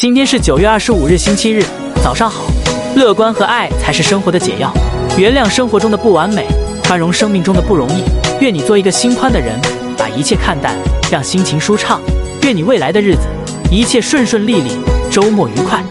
今天是九月二十五日星期日早上好乐观和爱才是生活的解药。原谅生活中的不完美宽容生命中的不容易愿你做一个心宽的人把一切看淡让心情舒畅。愿你未来的日子一切顺顺利利周末愉快。